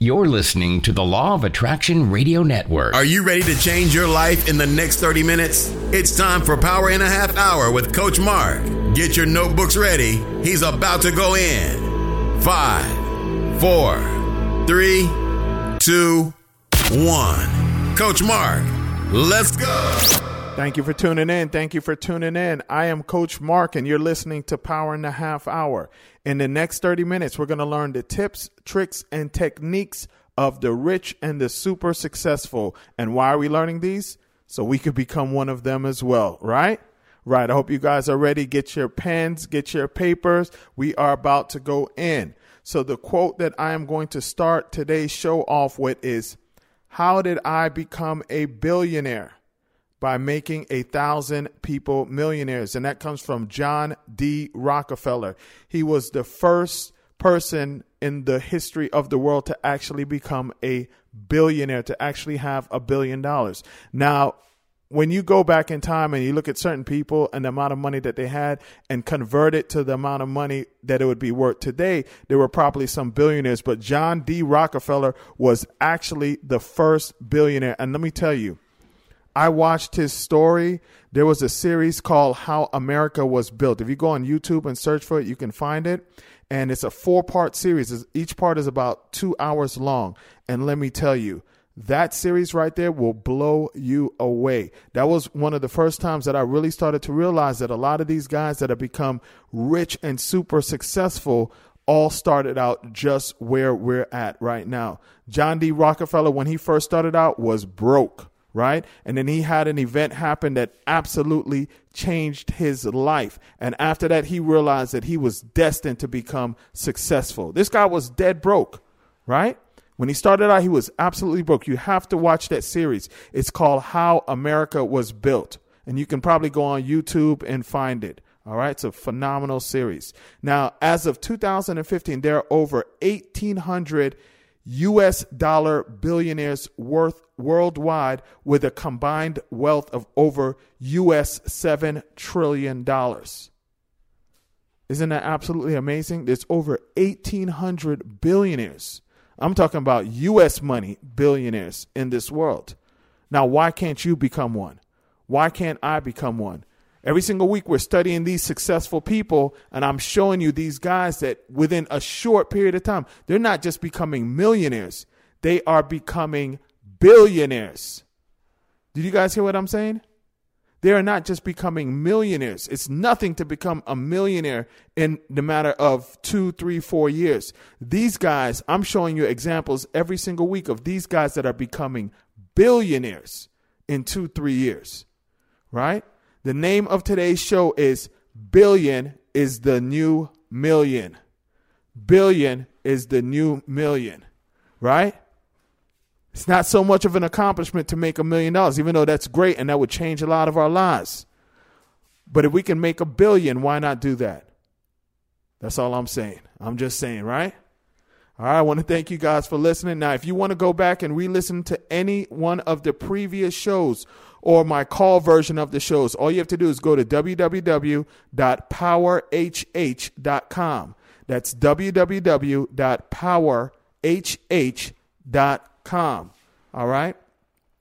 You're listening to the Law of Attraction Radio Network. Are you ready to change your life in the next 30 minutes? It's time for Power in a Half Hour with Coach Mark. Get your notebooks ready. He's about to go in. Five, four, three, two, one. Coach Mark, let's go. Thank you for tuning in. Thank you for tuning in. I am Coach Mark, and you're listening to Power in a Half Hour. In the next 30 minutes, we're going to learn the tips, tricks, and techniques of the rich and the super successful. And why are we learning these? So we could become one of them as well, right? Right. I hope you guys are ready. Get your pens, get your papers. We are about to go in. So the quote that I am going to start today's show off with is How did I become a billionaire? By making a thousand people millionaires. And that comes from John D. Rockefeller. He was the first person in the history of the world to actually become a billionaire, to actually have a billion dollars. Now, when you go back in time and you look at certain people and the amount of money that they had and convert it to the amount of money that it would be worth today, there were probably some billionaires. But John D. Rockefeller was actually the first billionaire. And let me tell you, I watched his story. There was a series called How America Was Built. If you go on YouTube and search for it, you can find it. And it's a four part series. Each part is about two hours long. And let me tell you, that series right there will blow you away. That was one of the first times that I really started to realize that a lot of these guys that have become rich and super successful all started out just where we're at right now. John D. Rockefeller, when he first started out, was broke right? And then he had an event happen that absolutely changed his life. And after that, he realized that he was destined to become successful. This guy was dead broke, right? When he started out, he was absolutely broke. You have to watch that series. It's called How America Was Built. And you can probably go on YouTube and find it. All right, it's a phenomenal series. Now, as of 2015, there are over 1,800 US dollar billionaires worth worldwide with a combined wealth of over US 7 trillion dollars. Isn't that absolutely amazing? There's over 1800 billionaires. I'm talking about US money billionaires in this world. Now, why can't you become one? Why can't I become one? Every single week, we're studying these successful people, and I'm showing you these guys that within a short period of time, they're not just becoming millionaires, they are becoming billionaires. Did you guys hear what I'm saying? They are not just becoming millionaires. It's nothing to become a millionaire in the matter of two, three, four years. These guys, I'm showing you examples every single week of these guys that are becoming billionaires in two, three years, right? The name of today's show is Billion is the New Million. Billion is the new million, right? It's not so much of an accomplishment to make a million dollars, even though that's great and that would change a lot of our lives. But if we can make a billion, why not do that? That's all I'm saying. I'm just saying, right? All right, I want to thank you guys for listening. Now, if you want to go back and re listen to any one of the previous shows or my call version of the shows, all you have to do is go to www.powerhh.com. That's www.powerhh.com. All right.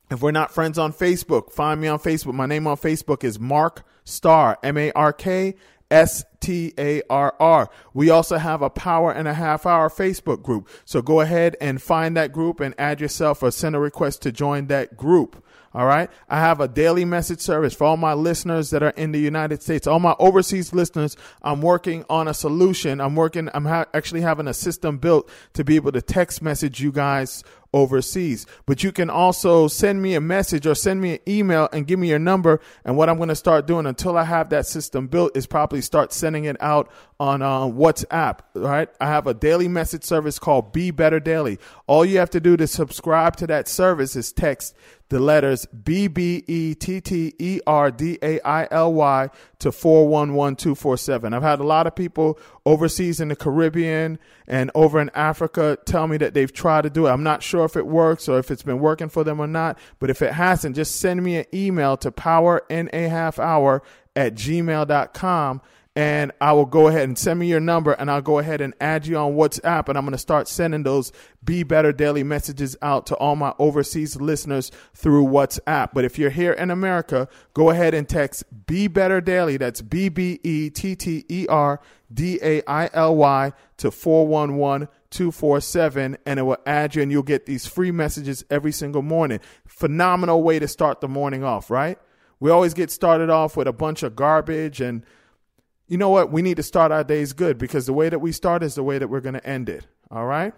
If we're not friends on Facebook, find me on Facebook. My name on Facebook is Mark Starr, M A R K S T A R R. We also have a power and a half hour Facebook group. So go ahead and find that group and add yourself or send a request to join that group. All right. I have a daily message service for all my listeners that are in the United States, all my overseas listeners. I'm working on a solution. I'm working, I'm ha- actually having a system built to be able to text message you guys overseas. But you can also send me a message or send me an email and give me your number. And what I'm going to start doing until I have that system built is probably start sending it out on uh, WhatsApp. Right? I have a daily message service called Be Better Daily. All you have to do to subscribe to that service is text the letters B B E T T E R D A I L Y to 411247. I've had a lot of people overseas in the Caribbean and over in Africa tell me that they've tried to do it. I'm not sure if it works or if it's been working for them or not, but if it hasn't, just send me an email to power in a half hour at gmail.com and I will go ahead and send me your number and I'll go ahead and add you on WhatsApp and I'm going to start sending those Be Better Daily messages out to all my overseas listeners through WhatsApp. But if you're here in America, go ahead and text Be Better Daily. That's B B E T T E R D A I L Y to 411 247 and it will add you and you'll get these free messages every single morning. Phenomenal way to start the morning off, right? We always get started off with a bunch of garbage and you know what? We need to start our days good because the way that we start is the way that we're going to end it. All right.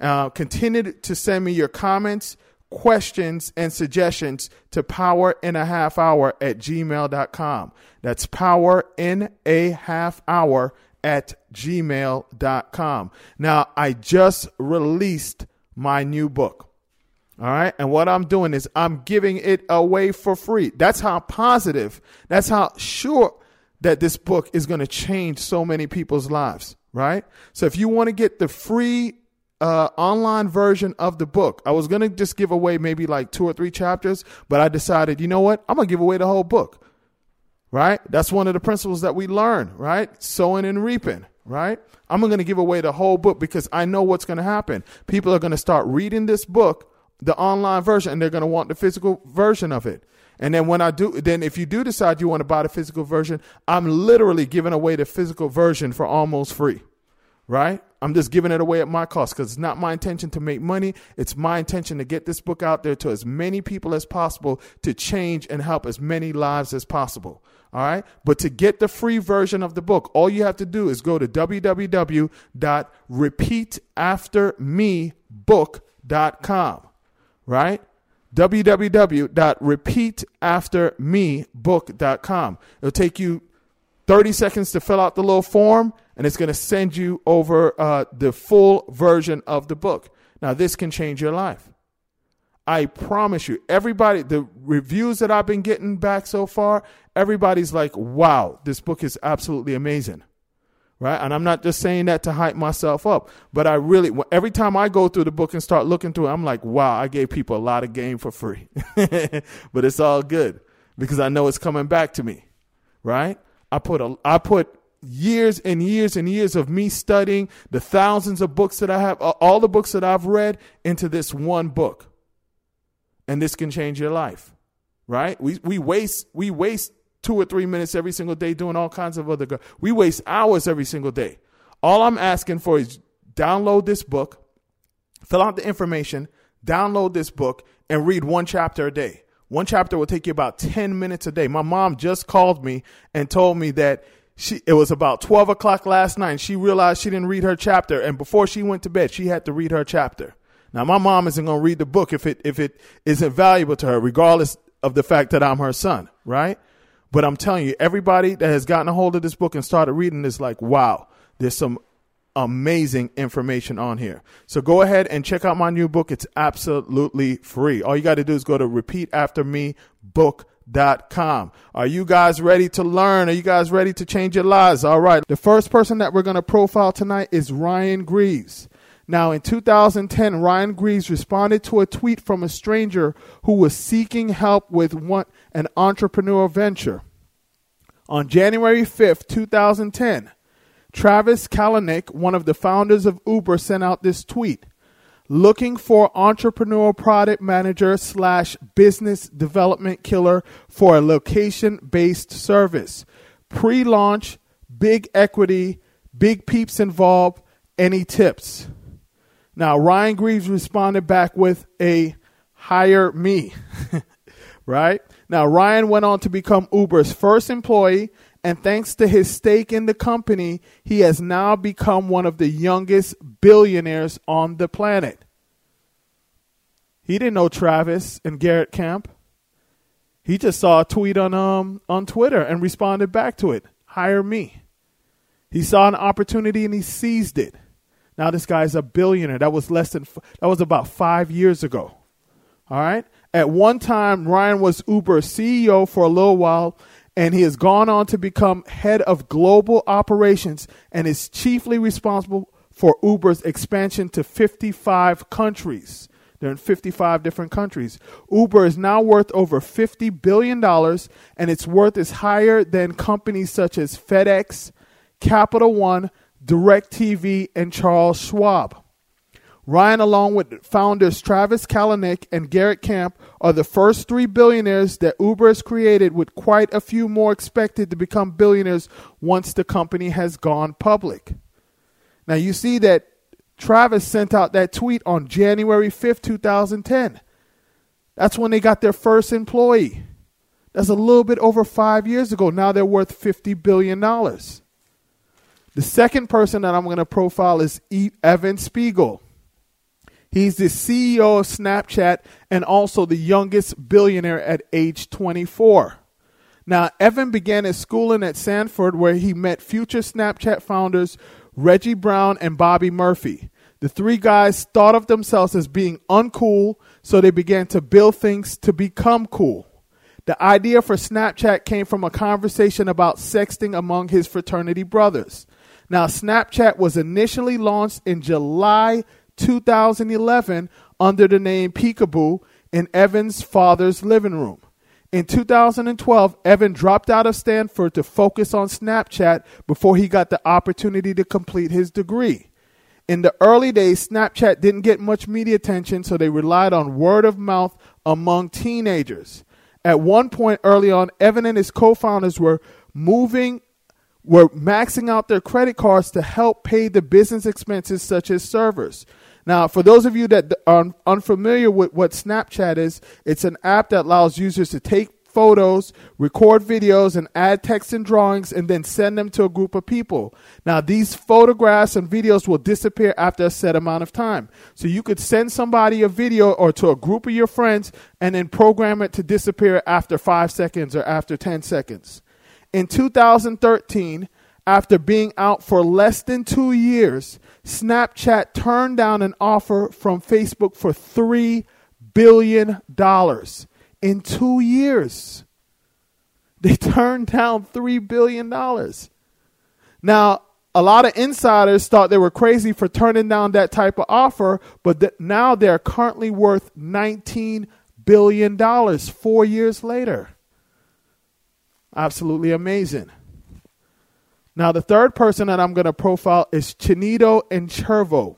Uh, continue to send me your comments, questions, and suggestions to power in a half hour at gmail.com. That's power in a half hour at gmail.com. Now, I just released my new book. All right. And what I'm doing is I'm giving it away for free. That's how positive, that's how sure that this book is going to change so many people's lives, right? So if you want to get the free uh, online version of the book, I was going to just give away maybe like two or three chapters, but I decided, you know what? I'm going to give away the whole book, right? That's one of the principles that we learn, right? Sowing and reaping, right? I'm going to give away the whole book because I know what's going to happen. People are going to start reading this book, the online version, and they're going to want the physical version of it. And then when I do, then if you do decide you want to buy the physical version, I'm literally giving away the physical version for almost free, right? I'm just giving it away at my cost because it's not my intention to make money. It's my intention to get this book out there to as many people as possible to change and help as many lives as possible. All right. But to get the free version of the book, all you have to do is go to www.repeataftermebook.com. Right? www.repeataftermebook.com. It'll take you 30 seconds to fill out the little form, and it's going to send you over uh, the full version of the book. Now, this can change your life. I promise you, everybody, the reviews that I've been getting back so far, everybody's like, wow, this book is absolutely amazing right? And I'm not just saying that to hype myself up, but I really, every time I go through the book and start looking through it, I'm like, wow, I gave people a lot of game for free. but it's all good because I know it's coming back to me, right? I put a, I put years and years and years of me studying the thousands of books that I have, all the books that I've read into this one book. And this can change your life, right? We, we waste, we waste two or three minutes every single day doing all kinds of other. Go- we waste hours every single day. All I'm asking for is download this book, fill out the information, download this book, and read one chapter a day. One chapter will take you about 10 minutes a day. My mom just called me and told me that she it was about 12 o'clock last night. She realized she didn't read her chapter, and before she went to bed, she had to read her chapter. Now, my mom isn't going to read the book if it if it isn't valuable to her, regardless of the fact that I'm her son, right? But I'm telling you, everybody that has gotten a hold of this book and started reading is like, wow, there's some amazing information on here. So go ahead and check out my new book. It's absolutely free. All you got to do is go to repeataftermebook.com. Are you guys ready to learn? Are you guys ready to change your lives? All right. The first person that we're going to profile tonight is Ryan Greaves. Now, in 2010, Ryan Greaves responded to a tweet from a stranger who was seeking help with one, an entrepreneurial venture. On January 5th, 2010, Travis Kalanick, one of the founders of Uber, sent out this tweet looking for entrepreneurial product manager slash business development killer for a location based service. Pre launch, big equity, big peeps involved. Any tips? Now, Ryan Greaves responded back with a hire me, right? Now, Ryan went on to become Uber's first employee, and thanks to his stake in the company, he has now become one of the youngest billionaires on the planet. He didn't know Travis and Garrett Camp. He just saw a tweet on um on Twitter and responded back to it. Hire me. He saw an opportunity and he seized it. Now this guy's a billionaire. That was less than that was about 5 years ago. All right? At one time Ryan was Uber CEO for a little while and he has gone on to become head of global operations and is chiefly responsible for Uber's expansion to 55 countries. They're in 55 different countries. Uber is now worth over $50 billion, and its worth is higher than companies such as FedEx, Capital One, DirecTV, and Charles Schwab. Ryan, along with founders Travis Kalanick and Garrett Camp, are the first three billionaires that Uber has created, with quite a few more expected to become billionaires once the company has gone public. Now, you see that Travis sent out that tweet on January 5th, 2010. That's when they got their first employee. That's a little bit over five years ago. Now they're worth $50 billion. The second person that I'm going to profile is Evan Spiegel. He's the CEO of Snapchat and also the youngest billionaire at age 24. Now, Evan began his schooling at Stanford, where he met future Snapchat founders Reggie Brown and Bobby Murphy. The three guys thought of themselves as being uncool, so they began to build things to become cool. The idea for Snapchat came from a conversation about sexting among his fraternity brothers. Now, Snapchat was initially launched in July 2011 under the name Peekaboo in Evan's father's living room. In 2012, Evan dropped out of Stanford to focus on Snapchat before he got the opportunity to complete his degree. In the early days, Snapchat didn't get much media attention, so they relied on word of mouth among teenagers. At one point early on, Evan and his co founders were moving were maxing out their credit cards to help pay the business expenses such as servers. Now, for those of you that are unfamiliar with what Snapchat is, it's an app that allows users to take photos, record videos, and add text and drawings, and then send them to a group of people. Now, these photographs and videos will disappear after a set amount of time. So you could send somebody a video or to a group of your friends and then program it to disappear after five seconds or after 10 seconds. In 2013, after being out for less than two years, Snapchat turned down an offer from Facebook for $3 billion in two years. They turned down $3 billion. Now, a lot of insiders thought they were crazy for turning down that type of offer, but th- now they're currently worth $19 billion four years later. Absolutely amazing. Now, the third person that I'm going to profile is Chinedu Echeruo.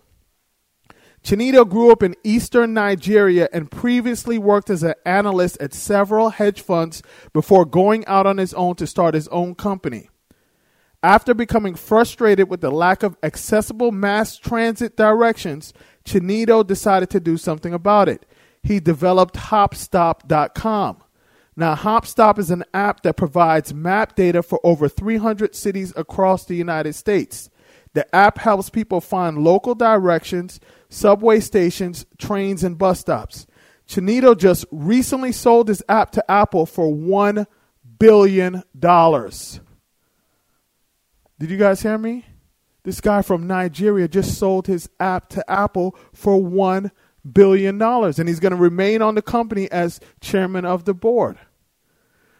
Chinedu grew up in eastern Nigeria and previously worked as an analyst at several hedge funds before going out on his own to start his own company. After becoming frustrated with the lack of accessible mass transit directions, Chinito decided to do something about it. He developed Hopstop.com. Now, Hopstop is an app that provides map data for over 300 cities across the United States. The app helps people find local directions, subway stations, trains, and bus stops. Chinedu just recently sold his app to Apple for $1 billion. Did you guys hear me? This guy from Nigeria just sold his app to Apple for $1 billion, and he's going to remain on the company as chairman of the board.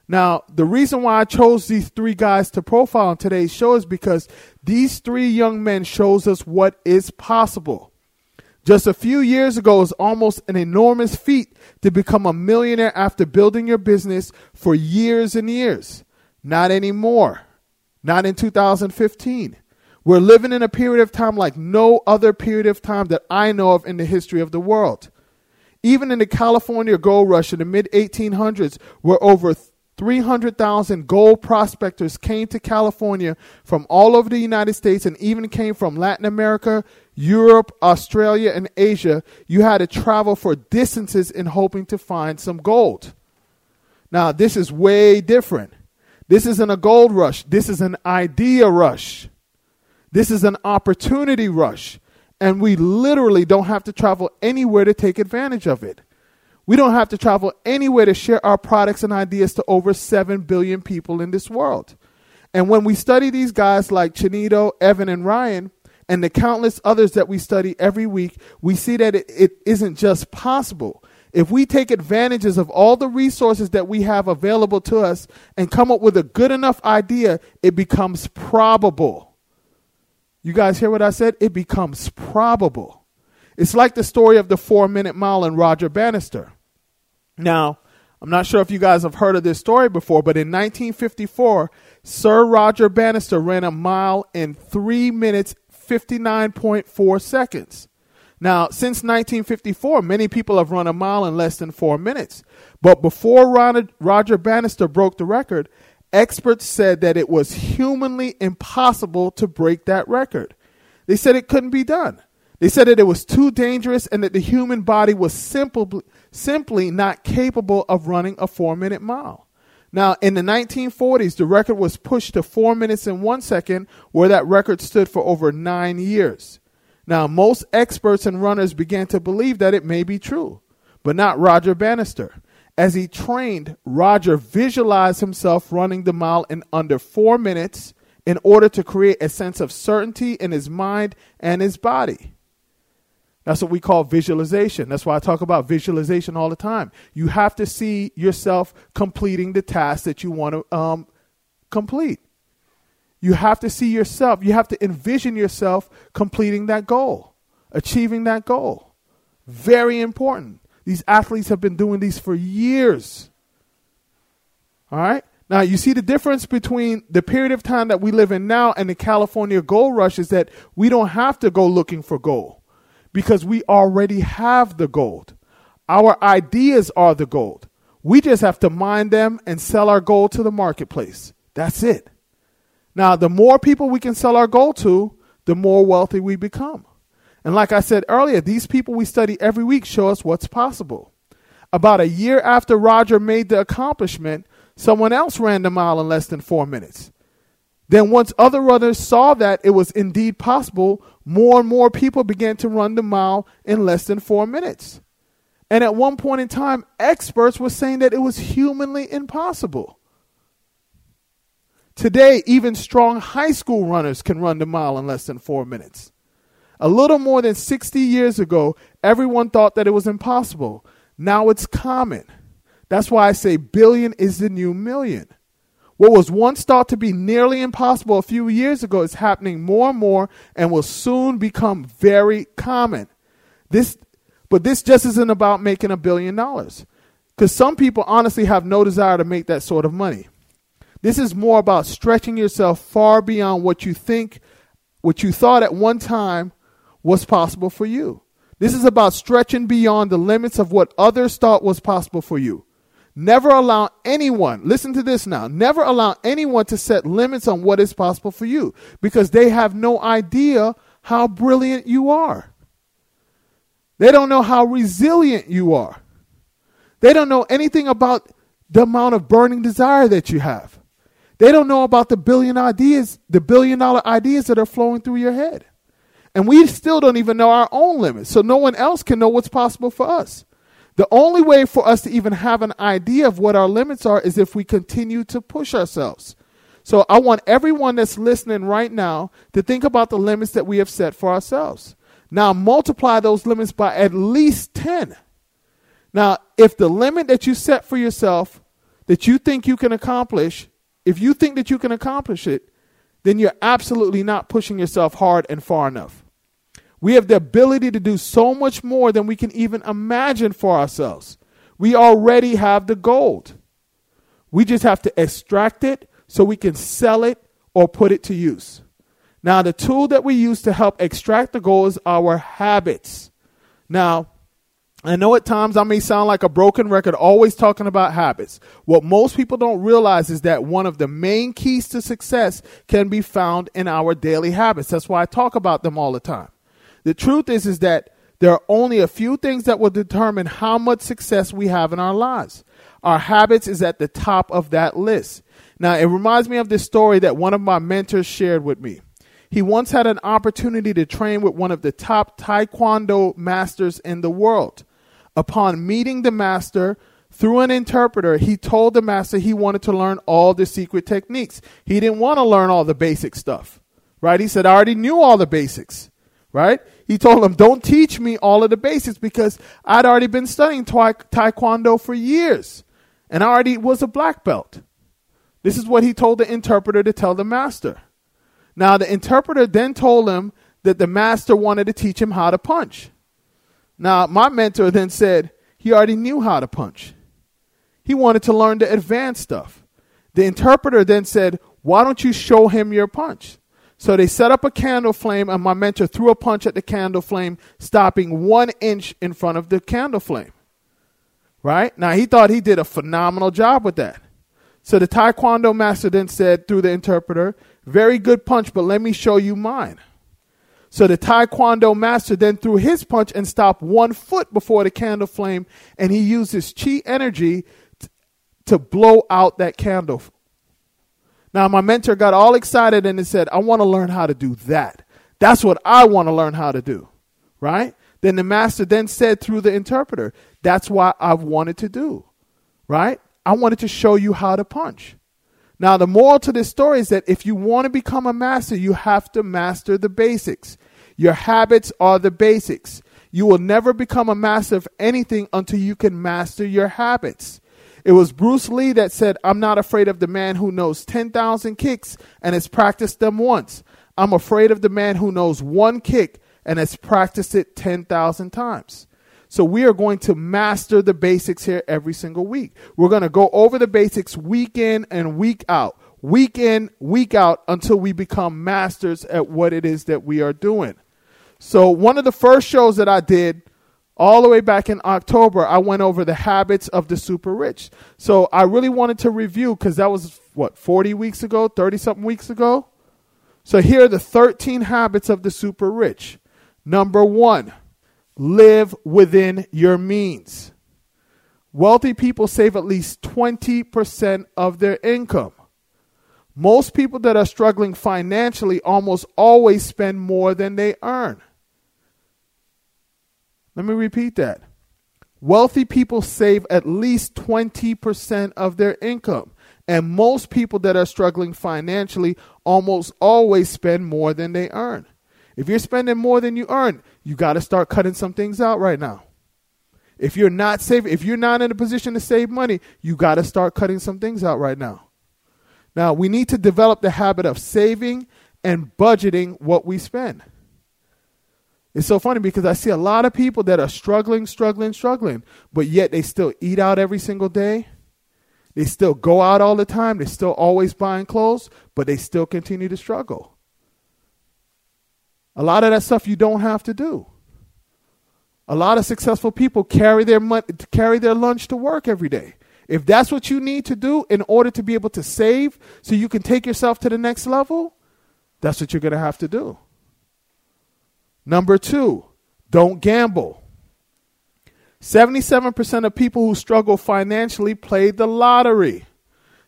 Now, the reason why I chose these three guys to profile on today's show is because these three young men shows us what is possible. Just a few years ago, was almost an enormous feat to become a millionaire after building your business for years and years. Not anymore. Not in 2015. We're living in a period of time like no other period of time that I know of in the history of the world. Even in the California gold rush in the mid 1800s, where over 300,000 gold prospectors came to California from all over the United States and even came from Latin America, Europe, Australia, and Asia. You had to travel for distances in hoping to find some gold. Now, this is way different. This isn't a gold rush, this is an idea rush. This is an opportunity rush. And we literally don't have to travel anywhere to take advantage of it. We don't have to travel anywhere to share our products and ideas to over 7 billion people in this world. And when we study these guys like Chinedu, Evan, and Ryan, and the countless others that we study every week, we see that it, it isn't just possible. If we take advantages of all the resources that we have available to us and come up with a good enough idea, it becomes probable. You guys hear what I said? It becomes probable. It's like the story of the four minute mile and Roger Bannister. Now, I'm not sure if you guys have heard of this story before, but in 1954, Sir Roger Bannister ran a mile in 3 minutes 59.4 seconds. Now, since 1954, many people have run a mile in less than 4 minutes. But before Roger Bannister broke the record, experts said that it was humanly impossible to break that record. They said it couldn't be done. They said that it was too dangerous and that the human body was simple, simply not capable of running a four minute mile. Now, in the 1940s, the record was pushed to four minutes and one second, where that record stood for over nine years. Now, most experts and runners began to believe that it may be true, but not Roger Bannister. As he trained, Roger visualized himself running the mile in under four minutes in order to create a sense of certainty in his mind and his body. That's what we call visualization. That's why I talk about visualization all the time. You have to see yourself completing the task that you want to um, complete. You have to see yourself, you have to envision yourself completing that goal, achieving that goal. Very important. These athletes have been doing these for years. All right? Now, you see the difference between the period of time that we live in now and the California gold rush is that we don't have to go looking for gold because we already have the gold. Our ideas are the gold. We just have to mine them and sell our gold to the marketplace. That's it. Now, the more people we can sell our gold to, the more wealthy we become. And like I said earlier, these people we study every week show us what's possible. About a year after Roger made the accomplishment, someone else ran the mile in less than four minutes. Then, once other runners saw that it was indeed possible, more and more people began to run the mile in less than four minutes. And at one point in time, experts were saying that it was humanly impossible. Today, even strong high school runners can run the mile in less than four minutes. A little more than 60 years ago, everyone thought that it was impossible. Now it's common. That's why I say billion is the new million. What was once thought to be nearly impossible a few years ago is happening more and more and will soon become very common. This, but this just isn't about making a billion dollars. Because some people honestly have no desire to make that sort of money. This is more about stretching yourself far beyond what you think, what you thought at one time was possible for you. This is about stretching beyond the limits of what others thought was possible for you. Never allow anyone, listen to this now, never allow anyone to set limits on what is possible for you because they have no idea how brilliant you are. They don't know how resilient you are. They don't know anything about the amount of burning desire that you have. They don't know about the billion ideas, the billion dollar ideas that are flowing through your head. And we still don't even know our own limits. So no one else can know what's possible for us. The only way for us to even have an idea of what our limits are is if we continue to push ourselves. So I want everyone that's listening right now to think about the limits that we have set for ourselves. Now multiply those limits by at least 10. Now, if the limit that you set for yourself that you think you can accomplish, if you think that you can accomplish it, then you're absolutely not pushing yourself hard and far enough. We have the ability to do so much more than we can even imagine for ourselves. We already have the gold. We just have to extract it so we can sell it or put it to use. Now, the tool that we use to help extract the gold is our habits. Now, I know at times I may sound like a broken record, always talking about habits. What most people don't realize is that one of the main keys to success can be found in our daily habits. That's why I talk about them all the time. The truth is, is that there are only a few things that will determine how much success we have in our lives. Our habits is at the top of that list. Now, it reminds me of this story that one of my mentors shared with me. He once had an opportunity to train with one of the top taekwondo masters in the world. Upon meeting the master through an interpreter, he told the master he wanted to learn all the secret techniques. He didn't want to learn all the basic stuff, right? He said, I already knew all the basics right? He told him, Don't teach me all of the basics because I'd already been studying Taekwondo for years and I already was a black belt. This is what he told the interpreter to tell the master. Now, the interpreter then told him that the master wanted to teach him how to punch. Now, my mentor then said he already knew how to punch. He wanted to learn the advanced stuff. The interpreter then said, Why don't you show him your punch? So they set up a candle flame, and my mentor threw a punch at the candle flame, stopping one inch in front of the candle flame. Right? Now, he thought he did a phenomenal job with that. So the Taekwondo master then said through the interpreter, Very good punch, but let me show you mine. So the Taekwondo master then threw his punch and stopped one foot before the candle flame, and he used his chi energy t- to blow out that candle. Now, my mentor got all excited and he said, I want to learn how to do that. That's what I want to learn how to do. Right? Then the master then said through the interpreter, That's what I've wanted to do. Right? I wanted to show you how to punch. Now, the moral to this story is that if you want to become a master, you have to master the basics. Your habits are the basics. You will never become a master of anything until you can master your habits. It was Bruce Lee that said, I'm not afraid of the man who knows 10,000 kicks and has practiced them once. I'm afraid of the man who knows one kick and has practiced it 10,000 times. So we are going to master the basics here every single week. We're going to go over the basics week in and week out, week in, week out until we become masters at what it is that we are doing. So one of the first shows that I did all the way back in October, I went over the habits of the super rich. So I really wanted to review because that was what, 40 weeks ago, 30 something weeks ago? So here are the 13 habits of the super rich. Number one, live within your means. Wealthy people save at least 20% of their income. Most people that are struggling financially almost always spend more than they earn. Let me repeat that. Wealthy people save at least 20% of their income. And most people that are struggling financially almost always spend more than they earn. If you're spending more than you earn, you got to start cutting some things out right now. If you're not saving, if you're not in a position to save money, you got to start cutting some things out right now. Now, we need to develop the habit of saving and budgeting what we spend. It's so funny because I see a lot of people that are struggling, struggling, struggling, but yet they still eat out every single day. They still go out all the time. They're still always buying clothes, but they still continue to struggle. A lot of that stuff you don't have to do. A lot of successful people carry their money, carry their lunch to work every day. If that's what you need to do in order to be able to save so you can take yourself to the next level, that's what you're going to have to do. Number two, don't gamble. 77% of people who struggle financially play the lottery.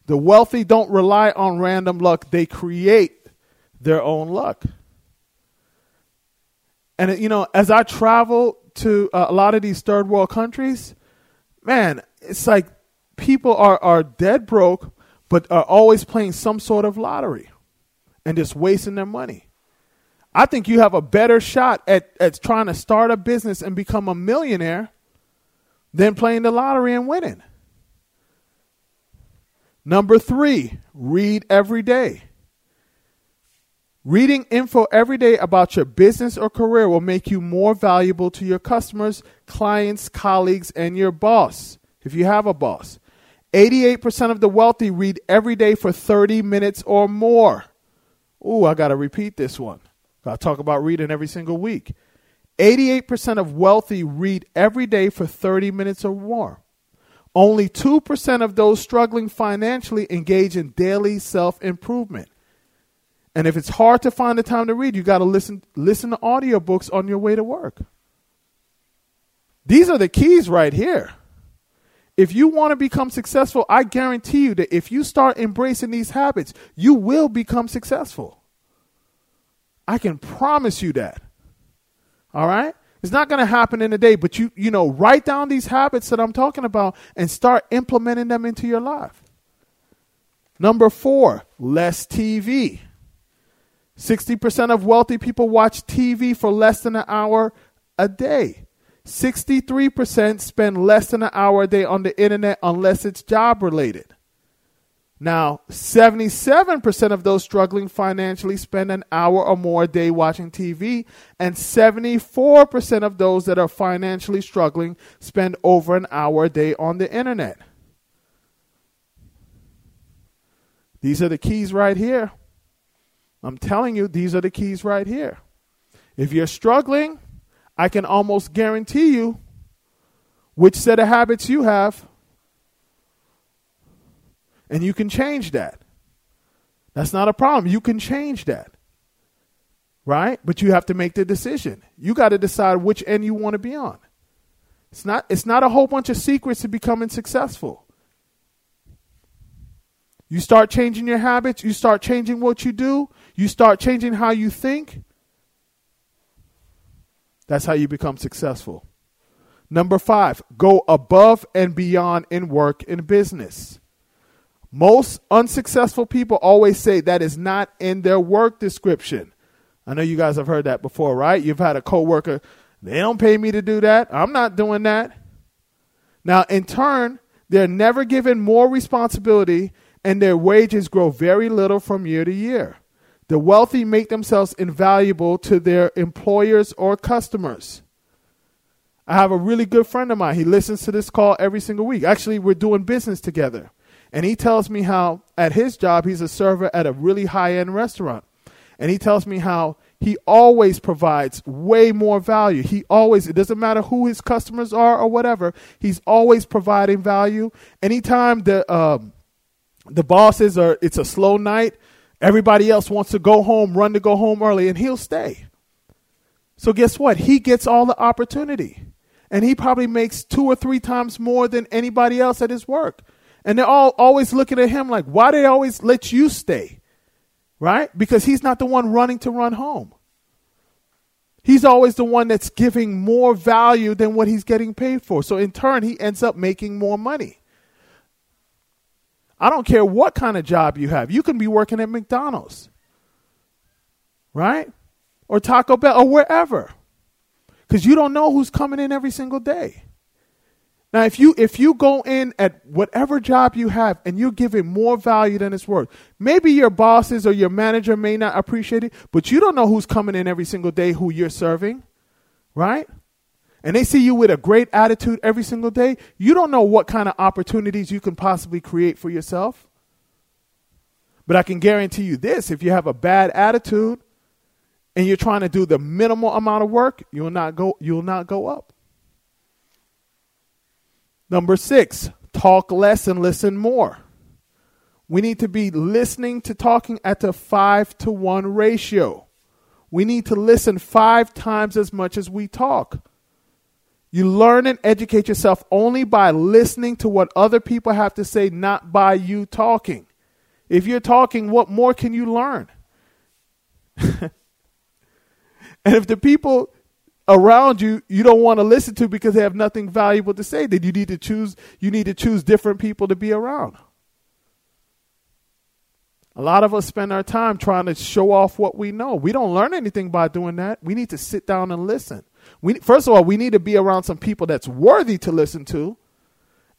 The wealthy don't rely on random luck, they create their own luck. And, you know, as I travel to uh, a lot of these third world countries, man, it's like people are, are dead broke, but are always playing some sort of lottery and just wasting their money. I think you have a better shot at, at trying to start a business and become a millionaire than playing the lottery and winning. Number three, read every day. Reading info every day about your business or career will make you more valuable to your customers, clients, colleagues, and your boss, if you have a boss. 88% of the wealthy read every day for 30 minutes or more. Ooh, I got to repeat this one. To talk about reading every single week. 88% of wealthy read every day for 30 minutes or more. Only 2% of those struggling financially engage in daily self improvement. And if it's hard to find the time to read, you got to listen listen to audiobooks on your way to work. These are the keys right here. If you want to become successful, I guarantee you that if you start embracing these habits, you will become successful. I can promise you that. All right? It's not going to happen in a day, but you you know, write down these habits that I'm talking about and start implementing them into your life. Number 4, less TV. 60% of wealthy people watch TV for less than an hour a day. 63% spend less than an hour a day on the internet unless it's job related. Now, 77% of those struggling financially spend an hour or more a day watching TV, and 74% of those that are financially struggling spend over an hour a day on the internet. These are the keys right here. I'm telling you, these are the keys right here. If you're struggling, I can almost guarantee you which set of habits you have, and you can change that. That's not a problem. You can change that. Right? But you have to make the decision. You got to decide which end you want to be on. It's not it's not a whole bunch of secrets to becoming successful. You start changing your habits, you start changing what you do, you start changing how you think. That's how you become successful. Number five, go above and beyond in work and business. Most unsuccessful people always say that is not in their work description. I know you guys have heard that before, right? You've had a coworker, they don't pay me to do that. I'm not doing that. Now, in turn, they're never given more responsibility and their wages grow very little from year to year. The wealthy make themselves invaluable to their employers or customers. I have a really good friend of mine. He listens to this call every single week. Actually, we're doing business together. And he tells me how, at his job, he's a server at a really high end restaurant. And he tells me how he always provides way more value. He always, it doesn't matter who his customers are or whatever, he's always providing value. Anytime the, um, the bosses are, it's a slow night, everybody else wants to go home, run to go home early, and he'll stay. So guess what? He gets all the opportunity. And he probably makes two or three times more than anybody else at his work. And they're all always looking at him like, why they always let you stay? Right? Because he's not the one running to run home. He's always the one that's giving more value than what he's getting paid for. So in turn, he ends up making more money. I don't care what kind of job you have. You can be working at McDonald's, right? Or Taco Bell or wherever. Because you don't know who's coming in every single day. Now, if you if you go in at whatever job you have and you're giving more value than it's worth, maybe your bosses or your manager may not appreciate it, but you don't know who's coming in every single day who you're serving, right? And they see you with a great attitude every single day. You don't know what kind of opportunities you can possibly create for yourself. But I can guarantee you this: if you have a bad attitude and you're trying to do the minimal amount of work, you'll not go. You'll not go up. Number six, talk less and listen more. We need to be listening to talking at a five to one ratio. We need to listen five times as much as we talk. You learn and educate yourself only by listening to what other people have to say, not by you talking. If you're talking, what more can you learn? and if the people around you you don't want to listen to because they have nothing valuable to say then you need to choose you need to choose different people to be around. A lot of us spend our time trying to show off what we know. We don't learn anything by doing that. We need to sit down and listen. We first of all we need to be around some people that's worthy to listen to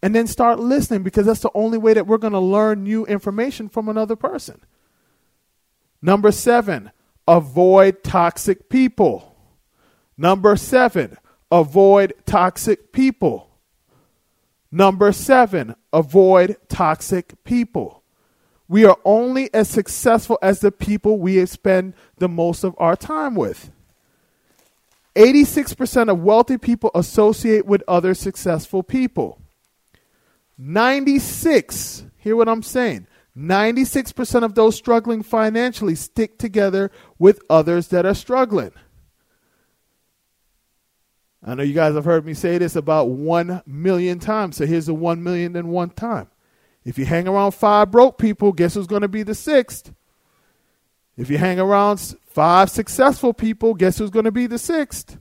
and then start listening because that's the only way that we're going to learn new information from another person. Number 7 avoid toxic people Number seven, avoid toxic people. Number seven, avoid toxic people. We are only as successful as the people we spend the most of our time with. 86% of wealthy people associate with other successful people. 96, hear what I'm saying. 96% of those struggling financially stick together with others that are struggling. I know you guys have heard me say this about one million times. So here's the one million and one time. If you hang around five broke people, guess who's going to be the sixth? If you hang around five successful people, guess who's going to be the sixth?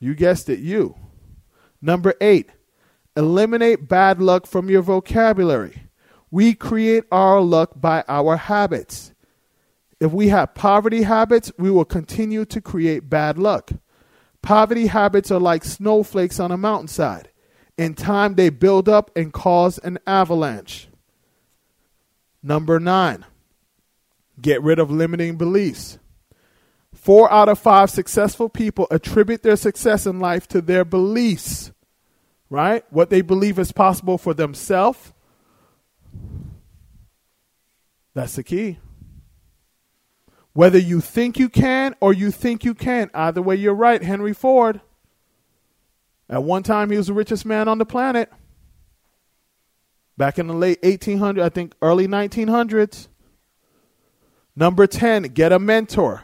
You guessed it, you. Number eight, eliminate bad luck from your vocabulary. We create our luck by our habits. If we have poverty habits, we will continue to create bad luck. Poverty habits are like snowflakes on a mountainside. In time, they build up and cause an avalanche. Number nine, get rid of limiting beliefs. Four out of five successful people attribute their success in life to their beliefs, right? What they believe is possible for themselves. That's the key. Whether you think you can or you think you can't, either way, you're right. Henry Ford. At one time, he was the richest man on the planet. Back in the late 1800s, I think early 1900s. Number 10, get a mentor.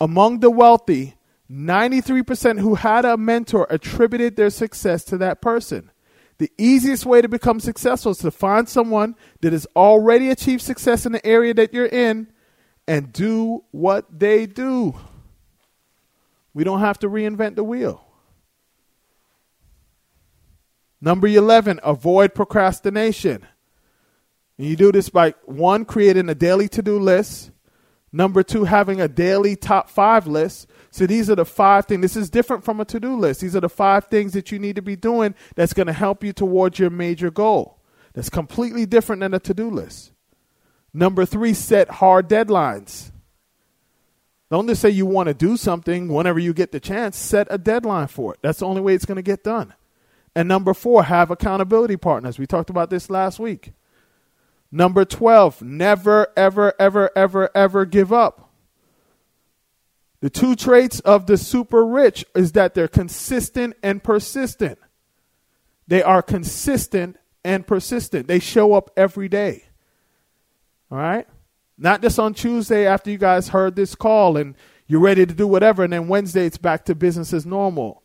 Among the wealthy, 93% who had a mentor attributed their success to that person. The easiest way to become successful is to find someone that has already achieved success in the area that you're in and do what they do. We don't have to reinvent the wheel. Number 11, avoid procrastination. And you do this by one, creating a daily to do list. Number two, having a daily top five list. So these are the five things. This is different from a to do list. These are the five things that you need to be doing that's going to help you towards your major goal. That's completely different than a to do list. Number three, set hard deadlines. Don't just say you want to do something whenever you get the chance. Set a deadline for it. That's the only way it's going to get done. And number four, have accountability partners. We talked about this last week. Number 12, never, ever, ever, ever, ever give up. The two traits of the super rich is that they're consistent and persistent. They are consistent and persistent. They show up every day. All right? Not just on Tuesday after you guys heard this call and you're ready to do whatever, and then Wednesday it's back to business as normal.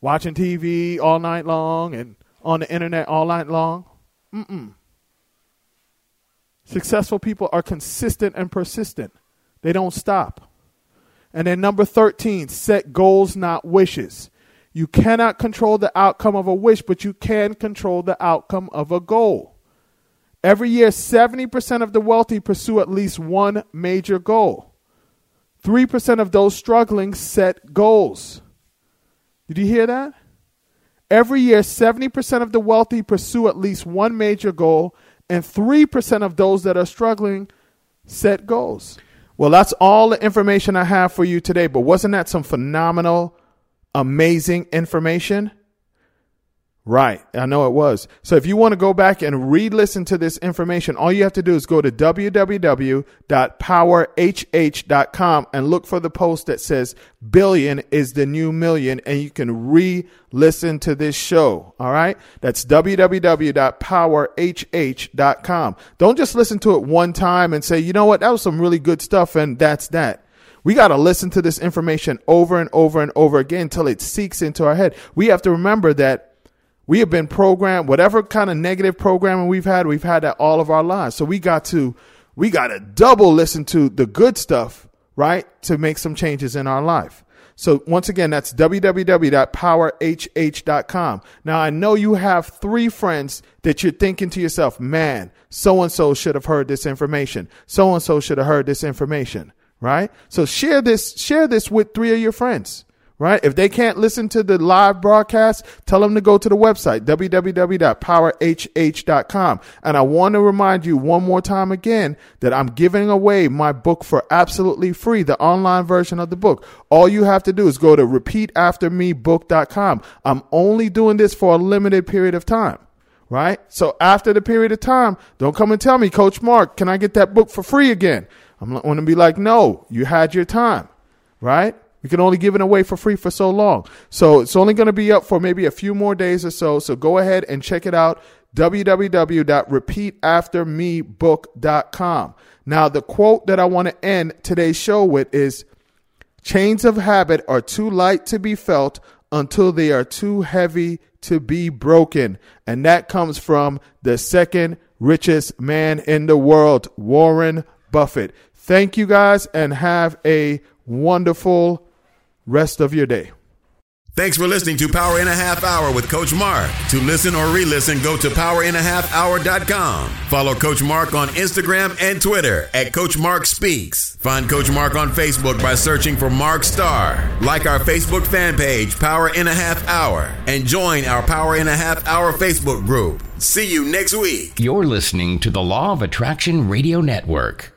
Watching TV all night long and on the internet all night long. Mm-mm. Successful people are consistent and persistent, they don't stop. And then number 13, set goals, not wishes. You cannot control the outcome of a wish, but you can control the outcome of a goal. Every year, 70% of the wealthy pursue at least one major goal. 3% of those struggling set goals. Did you hear that? Every year, 70% of the wealthy pursue at least one major goal, and 3% of those that are struggling set goals. Well, that's all the information I have for you today, but wasn't that some phenomenal, amazing information? Right. I know it was. So if you want to go back and re listen to this information, all you have to do is go to www.powerhh.com and look for the post that says billion is the new million and you can re listen to this show. All right. That's www.powerhh.com. Don't just listen to it one time and say, you know what? That was some really good stuff and that's that. We got to listen to this information over and over and over again until it seeks into our head. We have to remember that we have been programmed, whatever kind of negative programming we've had, we've had that all of our lives. So we got to, we got to double listen to the good stuff, right? To make some changes in our life. So once again, that's www.powerhh.com. Now I know you have three friends that you're thinking to yourself, man, so and so should have heard this information. So and so should have heard this information, right? So share this, share this with three of your friends right? If they can't listen to the live broadcast, tell them to go to the website, www.powerhh.com. And I want to remind you one more time again that I'm giving away my book for absolutely free, the online version of the book. All you have to do is go to repeataftermebook.com. I'm only doing this for a limited period of time. Right? So after the period of time, don't come and tell me, Coach Mark, can I get that book for free again? I'm going to be like, no, you had your time. Right? We can only give it away for free for so long. So it's only going to be up for maybe a few more days or so. So go ahead and check it out www.repeataftermebook.com. Now, the quote that I want to end today's show with is Chains of habit are too light to be felt until they are too heavy to be broken. And that comes from the second richest man in the world, Warren Buffett. Thank you guys and have a wonderful rest of your day. Thanks for listening to Power in a Half Hour with Coach Mark. To listen or re-listen, go to powerinhalfhour.com. Follow Coach Mark on Instagram and Twitter at Coach Mark Speaks. Find Coach Mark on Facebook by searching for Mark Starr. Like our Facebook fan page, Power in a Half Hour, and join our Power in a Half Hour Facebook group. See you next week. You're listening to the Law of Attraction Radio Network.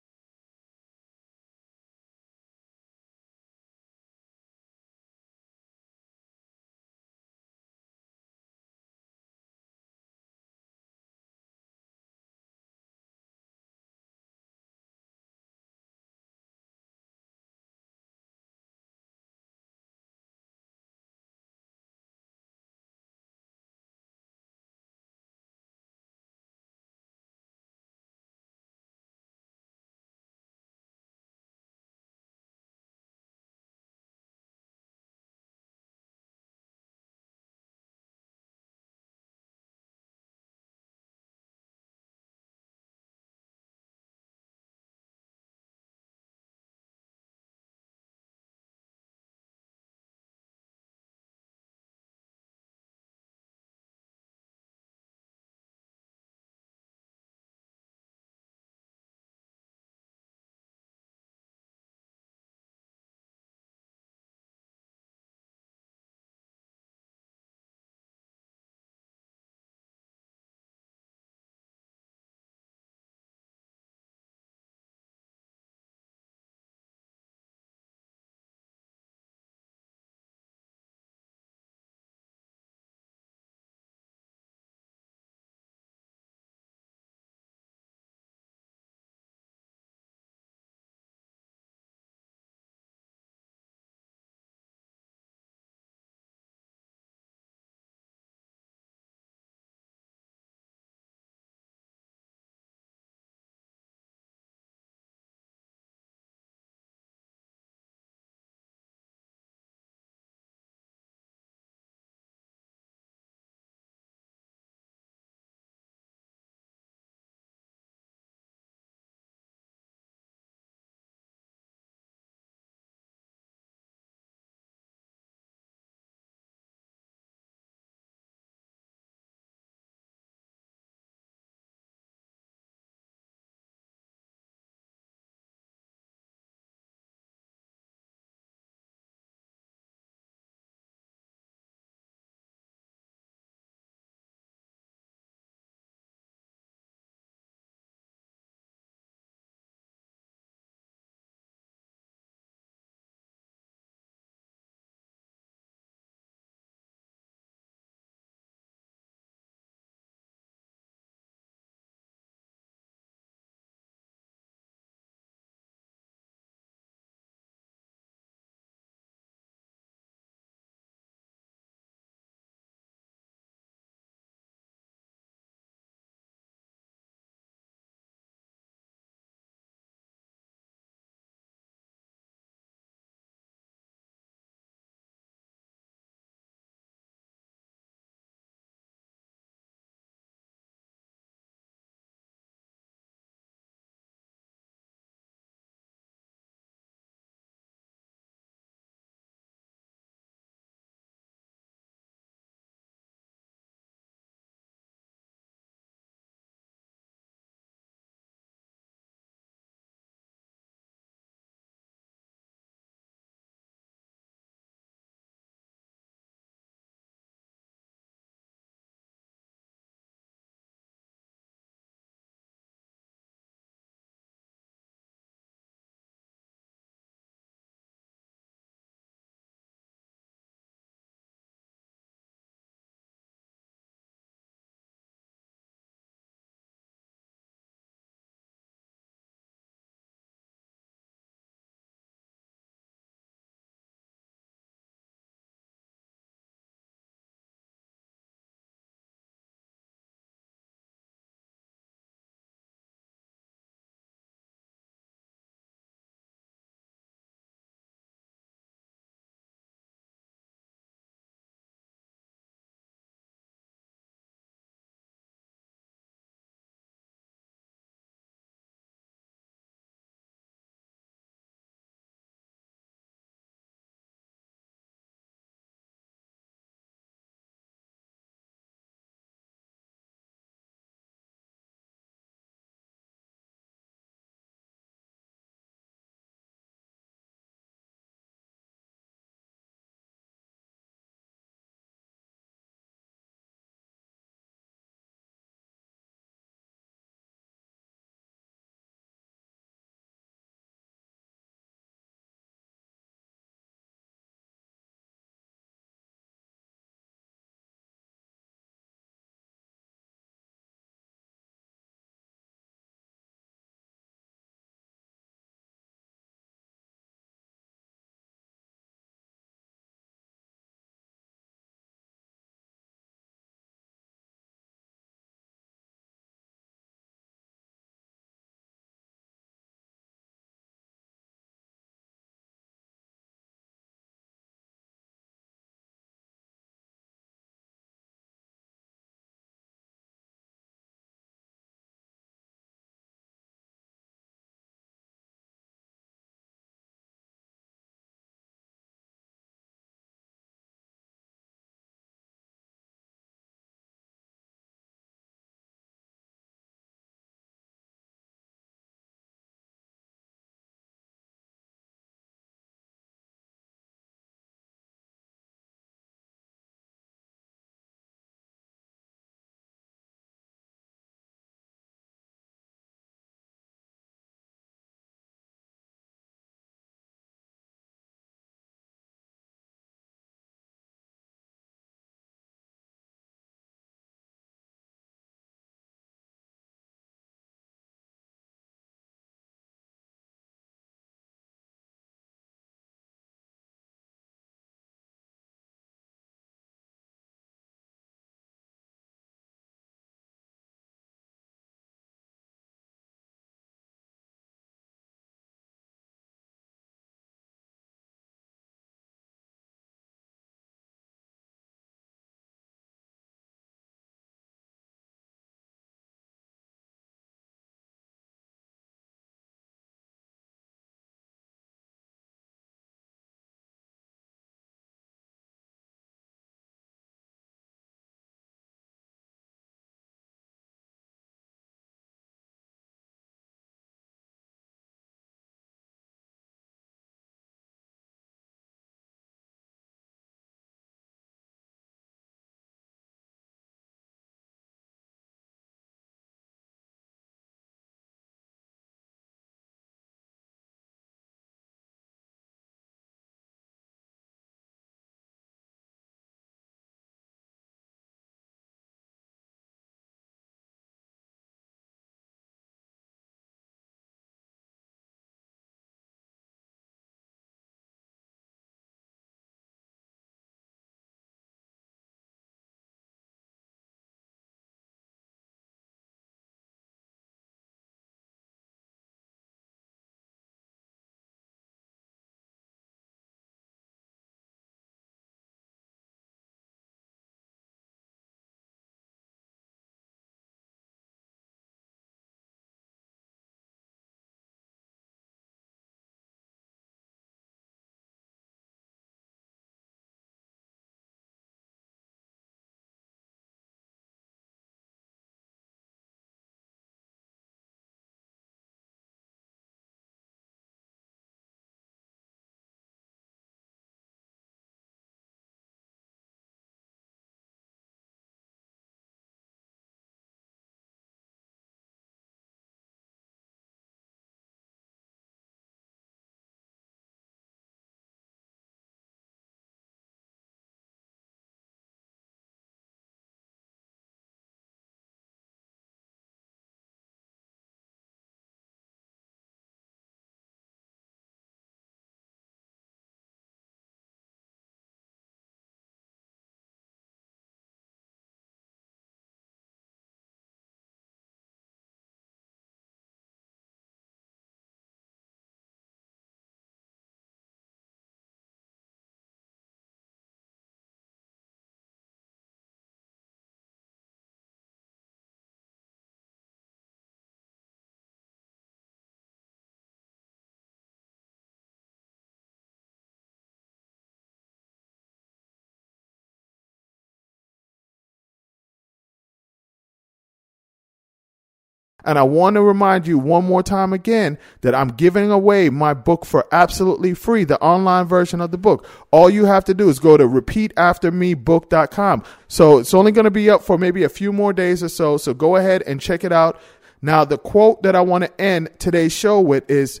And I want to remind you one more time again that I'm giving away my book for absolutely free, the online version of the book. All you have to do is go to repeataftermebook.com. So it's only going to be up for maybe a few more days or so. So go ahead and check it out. Now, the quote that I want to end today's show with is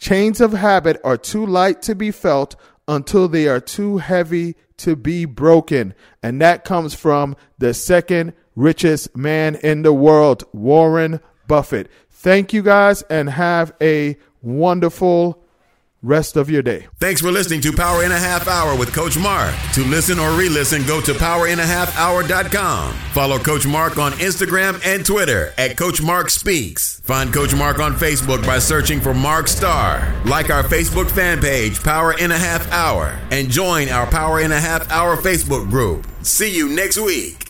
Chains of habit are too light to be felt until they are too heavy to be broken. And that comes from the second richest man in the world, Warren Buffett. Thank you guys and have a wonderful rest of your day. Thanks for listening to Power in a Half Hour with Coach Mark. To listen or re listen, go to powerinhalfhour.com. Follow Coach Mark on Instagram and Twitter at Coach Mark Speaks. Find Coach Mark on Facebook by searching for Mark Starr. Like our Facebook fan page, Power in a Half Hour, and join our Power in a Half Hour Facebook group. See you next week.